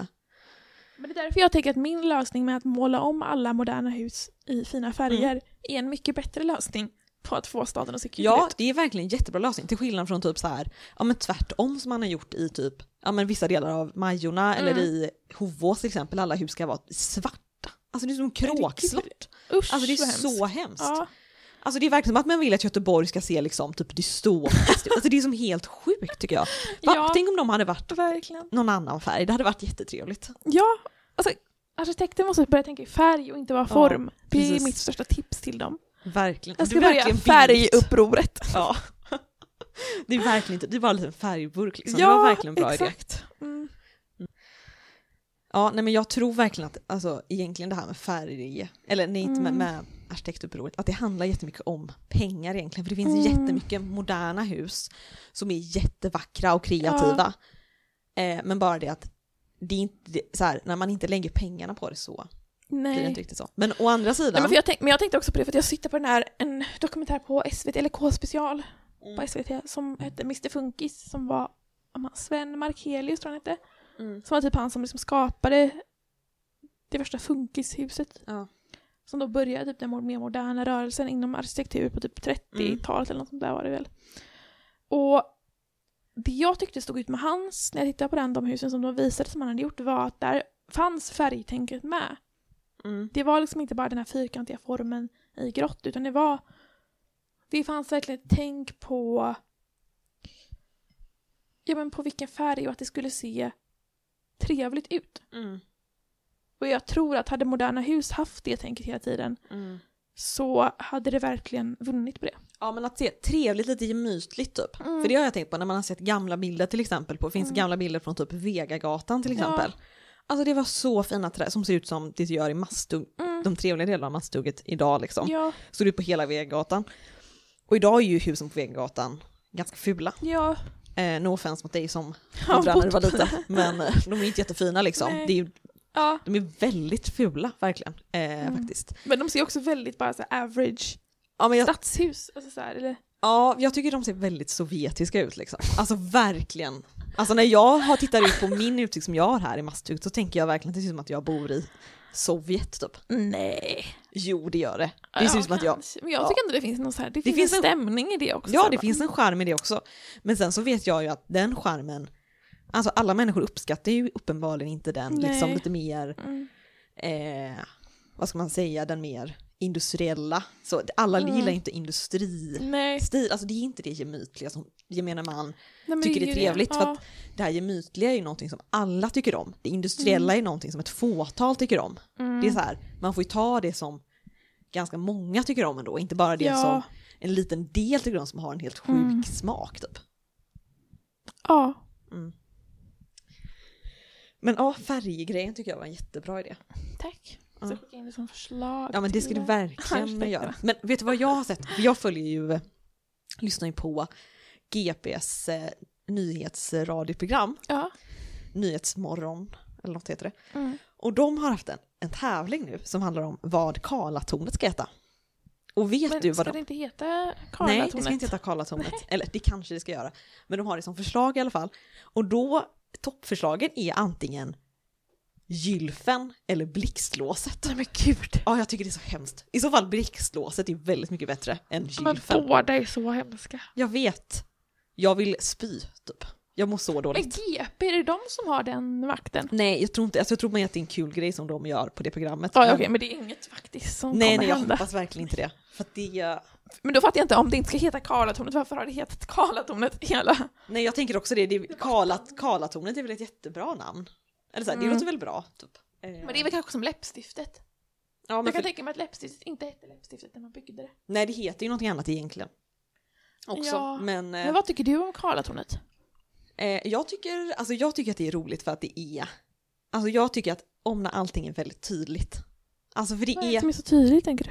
Men det är därför jag tänker att min lösning med att måla om alla moderna hus i fina färger Mm. är en mycket bättre lösning på att få staden att se kul ja, ut. det är verkligen en jättebra lösning till skillnad från typ så här, ja men tvärtom som man har gjort i typ, ja men vissa delar av Majorna eller Mm. i Hovås till exempel, alla hus ska vara svarta. Alltså det är som kråkslott. Usch Alltså det är vad hemskt. så hemskt. Ja, Alltså det är verkligen som att man vill att Göteborg ska se liksom typ dystopiskt. Alltså det är som helt sjukt tycker jag. Va? Ja. Tänk om de hade varit verkligen. någon annan färg, det hade varit jättetrevligt. Ja, alltså arkitekten måste börja tänka i färg och inte vara Ja, form. det är mitt största tips till dem. Verkligen. Jag Det ska börja färgupproret. Ja. [LAUGHS] Det är verkligen inte, det bara en liten färgburk liksom. det var verkligen en bra idé. exakt. Mm. Ja, nej men jag tror verkligen att, alltså egentligen det här med färg, eller nej inte med, Mm. med arkitektupproret, att det handlar jättemycket om pengar egentligen. För det finns Mm. jättemycket moderna hus som är jättevackra och kreativa. Eh, men bara det att det är inte, så här, när man inte lägger pengarna på det så blir det Nej. inte riktigt så. Men å andra sidan, Nej, men, jag tänk, men jag tänkte också på det för att jag sitter på den här, en dokumentär på SVT, eller K-special Mm. på SVT som hette Mr Funkis som var Sven Markelius tror jag han hette. Mm. Som var typ han som liksom skapade det första funkishuset. Ja. Som då började typ den mer moderna rörelsen inom arkitektur på typ 30-talet eller något sånt där var det väl. Och det jag tyckte stod ut med hans, när jag tittade på den, de husen som de visade som han hade gjort, var att där fanns färgtänket med. Mm. Det var liksom inte bara den här fyrkantiga formen i grått, utan det var... Det fanns verkligen ett tänk på... Ja, men på vilken färg och att det skulle se trevligt ut. Mm. Och jag tror att hade moderna hus haft det tänket hela tiden Mm. så hade det verkligen vunnit på det. Ja men att se trevligt, lite gemytligt typ. Mm. För det har jag tänkt på när man har sett gamla bilder till exempel på, finns Mm. gamla bilder från typ Vegagatan till Ja. exempel. Alltså det var så fina träd som ser ut som det gör i Mastug, Mm. de trevliga delarna av Mastugget idag liksom. Ja, Såg ut på hela Vegagatan. Och idag är ju husen på Vegagatan ganska fula. ja. Eh, no offense mot dig som när du var liten. Men eh, de är inte jättefina liksom. Nej. Det är, ju- ja. de är väldigt fula verkligen. Eh, Mm. Faktiskt. Men de ser också väldigt bara så average Ja, jag, stadshus. Alltså så här, eller, ja, jag tycker de ser väldigt sovjetiska ut liksom. Alltså verkligen. Alltså när jag har tittat ut på min utsikt som jag har här i Masthugg så tänker jag verkligen att det ser ut som att jag bor i Sovjet typ. nej. Jo det gör det. Det ser ut som att jag... [LAUGHS] Men jag ja. tycker ändå det finns någon så här, det, finns finns en stämning i det också. Ja det finns en charm i det också. Men sen så vet jag ju att den charmen, alltså alla människor uppskattar ju uppenbarligen inte den liksom Nej. lite mer, Mm. eh, vad ska man säga, den mer industriella. Så alla Mm. gillar inte industri. Nej. Stil, alltså det är inte det gemytliga som gemene man, Nej, tycker det är trevligt, för Ja. att- det här gemytliga är ju någonting som alla tycker om. Det industriella är någonting som ett fåtal tycker om. Mm. Det är så här, man får ju ta det som ganska många tycker om ändå, inte bara det Ja. som en liten del tycker om som har en helt sjuk Mm. smak typ. Ja. Mm. Men ja, färggrejen tycker jag var en jättebra idé. Tack. Så skicka in det som förslag. Ja men det ska du det. verkligen göra. Men vet du vad jag har sett? Jag följer ju, lyssnar ju på GPs eh, nyhetsradioprogram, Ja. Nyhetsmorgon, eller något heter det. Mm. Och de har haft en, en tävling nu som handlar om vad Karlatornet ska heta. Och vet Men du ska vad det de... inte heta Nej, Karlatornet? det ska inte heta Karlatornet. Eller det kanske det ska göra. Men de har det som förslag i alla fall. Och då, toppförslagen är antingen gylfen eller blixtlåset. Nej men gud. Ja, jag tycker det är så hemskt. I så fall blixtlåset är väldigt mycket bättre än Men gylfen. båda är så hemska. Jag vet. Jag vill spy, typ. Jag mår så Men dåligt. GP, är det de som har den makten? Nej, jag tror inte, alltså jag tror mer att det är en kul grej som de gör på det programmet. Ja, Men- okej, men det är inget faktiskt som Nej, kommer nej, jag hända. hoppas verkligen inte det. För att det... Men då fattar jag inte, om det inte ska heta Karlatornet, varför har det hetat Karlatornet hela? Nej, jag tänker också det. det är, Karlat, Karlatornet är väl ett jättebra namn? Eller så här, det Mm. låter väl bra, typ. Eh, Men det är väl kanske som läppstiftet? ja, men Jag kan för, tänka mig att läppstiftet inte hette läppstiftet när man byggde det. Nej, det heter ju någonting annat egentligen. Också, Ja, men... eh, Men vad tycker du om Karlatornet? Eh, jag, tycker, alltså jag tycker att det är roligt för att det är, alltså jag tycker att om när allting är väldigt tydligt. Alltså för det Vad är det är, som är så tydligt, tänker du?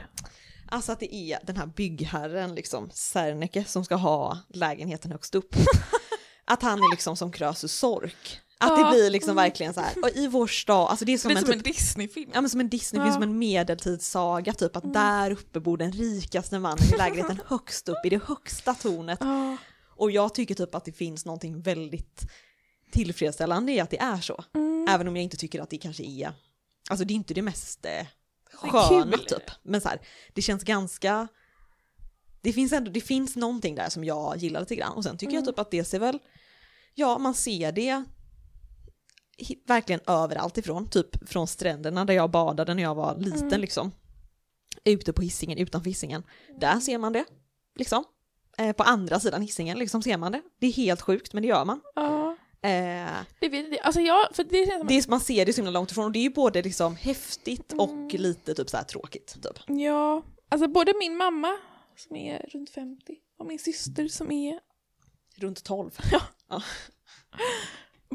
alltså att det är den här byggherren liksom, Serneke, som ska ha lägenheten högst upp. [LAUGHS] att han är liksom som Krösus Sork. Att det blir liksom verkligen så här, och i vår stad, alltså det är som, Det är en, som typ, en Disney-film. ja, men som en Disney-film, Ja. som en medeltidssaga, typ att Mm. där uppe bor den rikaste mannen i [LAUGHS] lägenheten högst upp i det högsta tornet. Ja. Och jag tycker typ att det finns någonting väldigt tillfredsställande i att det är så. Mm. Även om jag inte tycker att det kanske är, alltså det är inte det mest eh, sköna typ. Men så här, det känns ganska, det finns ändå, det finns någonting där som jag gillar lite grann. Och sen tycker Mm. jag typ att det ser väl, ja man ser det verkligen överallt ifrån, typ från stränderna där jag badade när jag var liten Mm. liksom. Ute på hissingen utanför hissingen. Där ser man det, liksom. Eh, på andra sidan hissingen liksom ser man det. Det är helt sjukt men det gör man. Ja. Eh, Det vet jag. Alltså jag, för det känns som det man ser det så himla långt ifrån och det är ju både liksom häftigt och Mm. lite typ så tråkigt. Typ. Ja, alltså både min mamma som är runt 50 och min syster som är, Runt 12. [LAUGHS]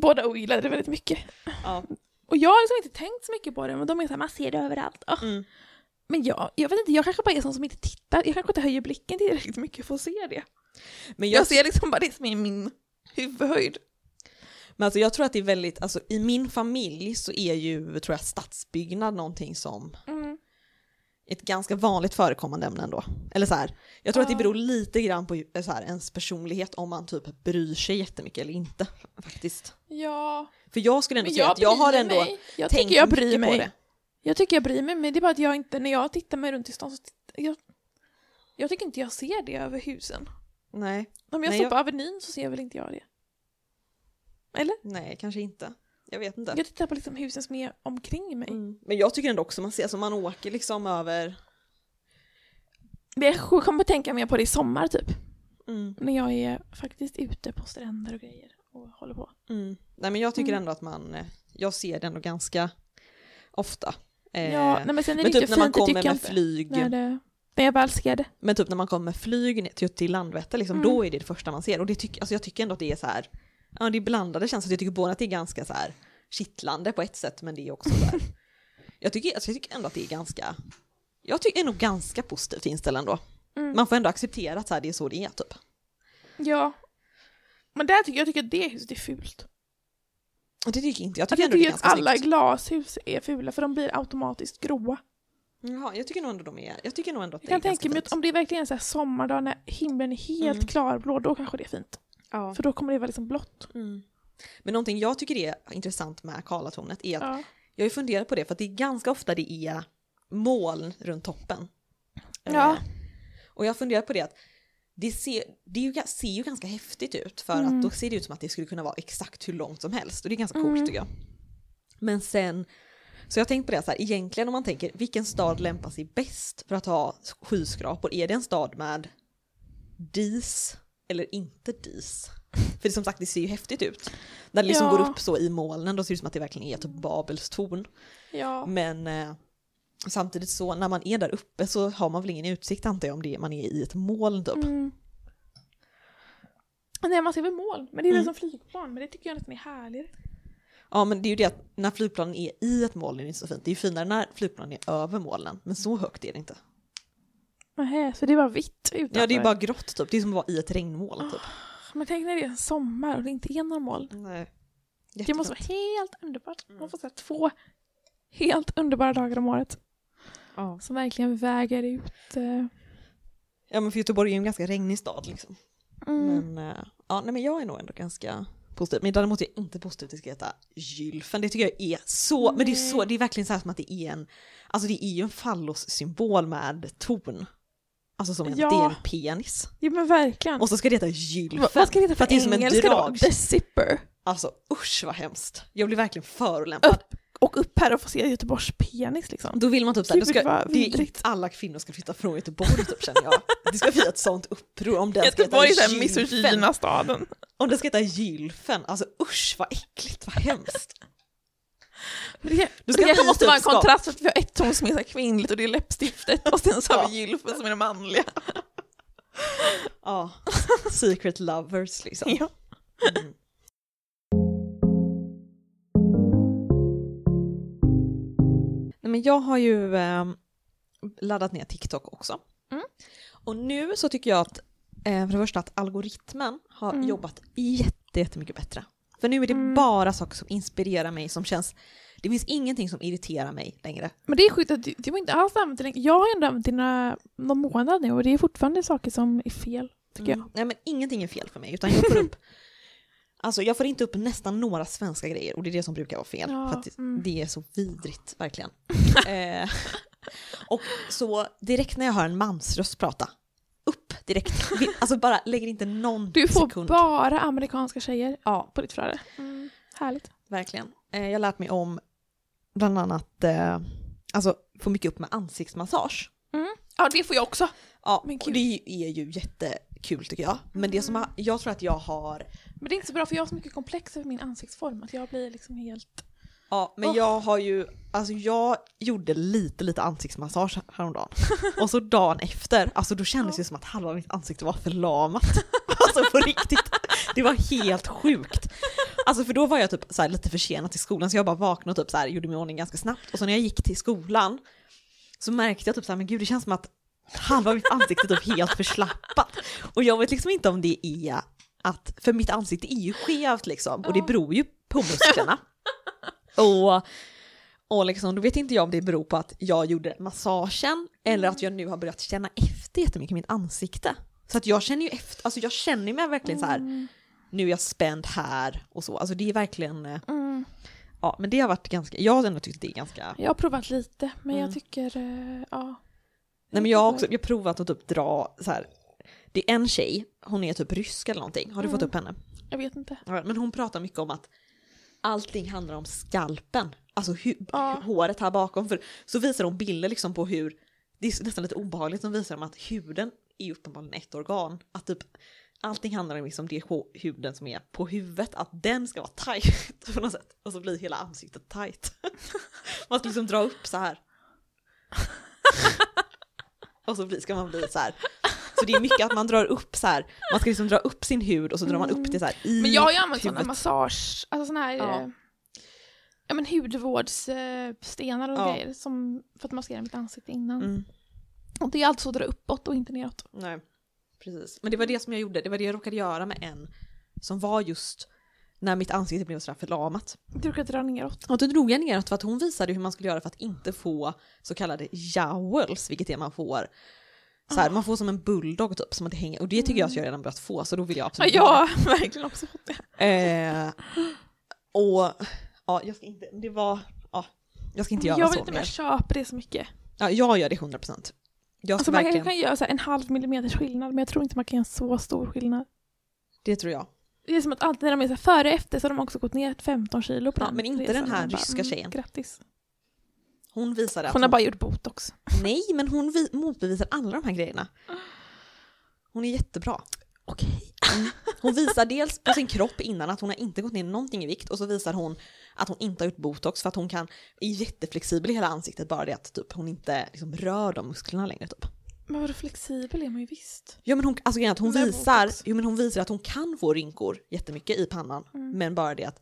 båda ogillade det väldigt mycket. Ja. Och jag har liksom inte tänkt så mycket på det, men de är såhär, man ser det överallt. Ah. Mm. Men jag, jag vet inte, jag kanske bara är sån som inte tittar, jag kanske inte höjer blicken tillräckligt mycket för att se det. Men Jag, jag, ser liksom bara det som är min huvudhöjd. men alltså jag tror att det är väldigt, alltså i min familj så är ju, tror jag, stadsbyggnad någonting som Mm. Ett ganska vanligt förekommande ämne ändå. Eller så här, jag tror att det Ja. beror lite grann på eh, så här, ens personlighet om man typ bryr sig jättemycket eller inte faktiskt. Ja, För jag skulle ändå men säga jag att jag har ändå mig. Jag tänkt jag bryr mycket på mig. det. Jag tycker jag bryr mig, men det är bara att jag inte, när jag tittar mig runt i stan så jag, jag tycker inte jag ser det över husen. Nej, Om jag Nej, står jag- på Avenyn så ser väl inte jag det? Eller? nej, kanske inte. Jag vet inte. Jag tittar på liksom husen som är omkring mig. Mm. Men jag tycker ändå också man ser, alltså man åker liksom över, jag kommer att tänka mer på det i sommar typ. mm, När jag är faktiskt ute på stränder och grejer och håller på. mm. nej men jag tycker Mm. ändå att man, eh, jag ser det ändå ganska ofta. Eh, ja, nej, men sen är det men typ inte när man kommer med flyg, När, det, när jag väl ser det. men typ när man kommer med flyg ner till, till Landvetter, liksom, Mm. då är det det första man ser. Och det tycker, alltså jag tycker ändå att det är så här, ja det är blandade känslor, jag tycker både att det är ganska så här kittlande på ett sätt, men det är också så här, [LAUGHS] jag tycker, alltså jag tycker ändå att det är ganska, jag tycker ändå ganska positivt inställd ändå. Mm. Man får ändå acceptera att så här, det är så det är typ. Ja. Men där tycker jag tycker att det huset är fult. Det tycker inte jag, jag Jag tycker är tycker att alla snyggt. glashus är fula för de blir automatiskt gråa. Jaha, jag tycker nog ändå de är, jag tycker nog ändå att Jag det är kan tänka mig att om det är verkligen en sån här sommardag när himlen är helt Mm. klarblå, då kanske det är fint. Ja. För då kommer det vara liksom blått. Mm. Men någonting jag tycker är intressant med Karlatornet är att Ja. jag har funderat på det för att det är ganska ofta det är moln runt toppen. Ja. Eh, och jag har funderat på det att det ser, det ju, ser ju ganska häftigt ut för Mm. att då ser det ut som att det skulle kunna vara exakt hur långt som helst och det är ganska coolt Mm. tycker jag. Men sen, så jag tänkt på det så här, egentligen om man tänker vilken stad lämpar sig bäst för att ha skyskrapor? Är det en stad med dis eller inte dis? För det, som sagt det ser ju häftigt ut. När det liksom Ja. går upp så i molnen då ser det ut som att det verkligen är typ Babels torn. ja. Men eh, samtidigt så när man är där uppe så har man väl ingen utsikt antar jag om det, man är i ett moln typ. Mm. Nej, man ser väl moln, men det är väl Mm. som flygplan, men det tycker jag nästan är härligare. Ja men det är ju det att när flygplanen är i ett moln är det inte så fint. Det är ju finare när flygplanen är över molnen, men så högt är det inte. Nähä, så det var vitt utanför? Ja det är bara grått typ, det är som att vara i ett regnmoln typ. Men tänk när det är en sommar och det inte är några moln. Nej. Det måste vara helt underbart. Mm. Man får så här två helt underbara dagar om året Ja. som verkligen väger ut. eh, ja men för Göteborg är ju en ganska regnig stad liksom. Mm. Men, eh, ja, nej, men jag är nog ändå ganska positiv. Men däremot är jag inte positiv till heta gylfen. Det tycker jag är så, men det är så, Nej. det är verkligen så här som att det är en, alltså det är ju en fallossymbol med torn. Alltså som Ja. det är en penis. Ja men verkligen. Och så ska det heta gylfen. vad, ska det heta För för att det är som en engelska då? drag. The Zipper. Alltså usch vad hemskt. Jag blir verkligen förolämpad. Upp, och upp här och få se Göteborgs penis liksom. Då vill man typ såhär, ska, det är alla kvinnor ska flytta från Göteborg typ känner jag. Det ska bli ett sånt uppror om den ska Göteborg är heta såhär gylfen. misogyna staden. Om det ska heta gylfen, alltså usch vad äckligt, vad hemskt. Det, Du ska det måste typ vara en skap- kontrast för att vi har ett ton som är kvinnligt och det är läppstiftet och sen så har vi gylfen som är det manliga. Ja, secret lovers liksom. Ja. Mm. Nej, men jag har ju eh, laddat ner TikTok också. Mm. Och nu så tycker jag att, eh, för det första att algoritmen har Mm. jobbat jätte, jättemycket bättre. För nu är det Mm. bara saker som inspirerar mig, som känns... Det finns ingenting som irriterar mig längre. Men det är sjukt att du, du har inte alls använt det länge. Jag har ändå använt det någon månad nu och det är fortfarande saker som är fel, tycker Mm. Nej men ingenting är fel för mig, utan jag får upp... [LAUGHS] Alltså jag får inte upp nästan några svenska grejer och det är det som brukar vara fel. Ja, för att det, mm. det är så vidrigt, verkligen. [LAUGHS] eh, [LAUGHS] och så direkt när jag hör en mansröst prata, direkt. Alltså bara lägger inte någon Du får sekund. bara amerikanska tjejer Ja, på ditt flöde. Härligt. verkligen. Eh, jag har lärt mig om bland annat, eh, alltså få mycket upp med ansiktsmassage. Ja, det får jag också. Ja, Men och det är ju, är ju jättekul tycker jag. Men det som har, jag tror att jag har Men det är inte så bra för jag har så mycket komplex över min ansiktsform att jag blir liksom helt... Ja, men Åh. jag har ju, alltså jag gjorde lite, lite ansiktsmassage häromdagen. [LAUGHS] Och så dagen efter, alltså då kändes det som att halva mitt ansikte var förlamat. [LAUGHS] Alltså på riktigt. Det var helt sjukt. Alltså för då var jag typ så lite försenad till skolan så jag bara vaknade och typ så här gjorde mig i ordning ganska snabbt. Och så när jag gick till skolan så märkte jag typ så här, men gud det känns som att halva mitt ansikte typ helt förslappat. Och jag vet liksom inte om det är att, för mitt ansikte är ju skevt liksom och det beror ju på musklerna. [LAUGHS] Och, och liksom, då vet inte jag om det beror på att jag gjorde massagen eller att jag nu har börjat känna efter jättemycket i mitt ansikte. Så att jag känner ju efter, alltså jag känner mig verkligen så här, Mm. nu är jag spänd här och så. Alltså det är verkligen, eh, Mm. ja men det har varit ganska, jag har ändå tyckt att det är ganska, Jag har provat lite, men Mm. jag tycker... eh, ja. nej men jag har också, jag har provat att typ dra så här. det är en tjej, hon är typ rysk eller någonting, har du fått Mm. upp henne? Jag vet inte. Ja, Men hon pratar mycket om att allting handlar om skalpen, alltså hu- Ja. håret här bakom. För så visar hon bilder liksom på hur, det är nästan lite obehagligt, som visar om att huden är uppenbarligen ett organ. Att typ allting handlar om liksom det huden som är på huvudet, att den ska vara tajt [LAUGHS] på något sätt. Och så blir hela ansiktet tajt. [LAUGHS] Man ska liksom dra upp så här. [LAUGHS] Och så ska man bli så här. Så det är mycket att man drar upp så här, man ska liksom dra upp sin hud och så drar man upp det så här i Men jag har ju använt sådana massage, alltså sådana här... Ja. eh, Ja men hudvårdsstenar och Ja. grejer som, för att maskera mitt ansikte innan. Mm. Och det är alltså att dra uppåt och inte neråt. Nej, precis. Men det var det som jag gjorde, det var det jag råkade göra med en som var just när mitt ansikte blev sådär förlamat. Du brukar dra neråt. Och då drog jag neråt för att hon visade hur man skulle göra för att inte få så kallade jowls, vilket är man får så här, man får som en bulldog typ som att det hänger, och det tycker jag att jag redan börjat få så då vill jag Ja, absolut jag ha har verkligen också fått det. Eh, och ja, jag ska inte, det var, ja, jag ska inte göra jag så vet inte om jag mer. köper det så mycket. Ja, jag gör det 100%. Jag ska Alltså man verkligen, kan göra så en halv millimeters skillnad men jag tror inte man kan göra en så stor skillnad. det tror jag. Det är som att alltid när de är så här före och efter så har de också gått ner 15 kilo på Ja, den men inte resan. den här ryska tjejen. Grattis. Hon visade att Hon har bara gjort botox. Nej, men hon vi- motbevisar alla de här grejerna. Hon är jättebra. Okej. Mm. Hon visar dels på sin kropp innan att hon har inte gått ner någonting i vikt och så visar hon att hon inte har gjort botox för att hon kan, är jätteflexibel i hela ansiktet bara det att typ, hon inte liksom, rör de musklerna längre typ. Men vadå flexibel är man ju visst. Ja men hon, alltså, att hon Med visar, botox. jo, men hon visar att hon kan få rynkor jättemycket i pannan Mm. men bara det att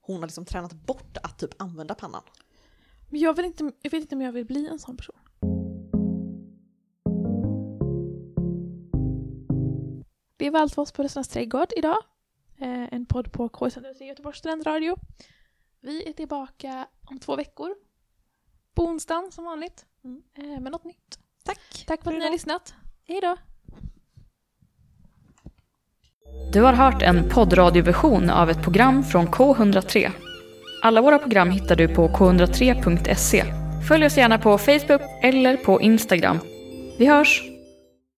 hon har liksom tränat bort att typ använda pannan. Men jag, vill inte, jag vet inte om jag vill bli en sån person. Det var allt för oss på Rösternas trädgård idag. Eh, en podd på K103 Göteborgs studentradio. Vi är tillbaka om två veckor. På onsdagen som vanligt. Mm. Eh, med något nytt. Tack! Tack för att ni har lyssnat. Hej då! Du har hört en poddradioversion av ett program från K103. Alla våra program hittar du på k103.se. Följ oss gärna på Facebook eller på Instagram. Vi hörs!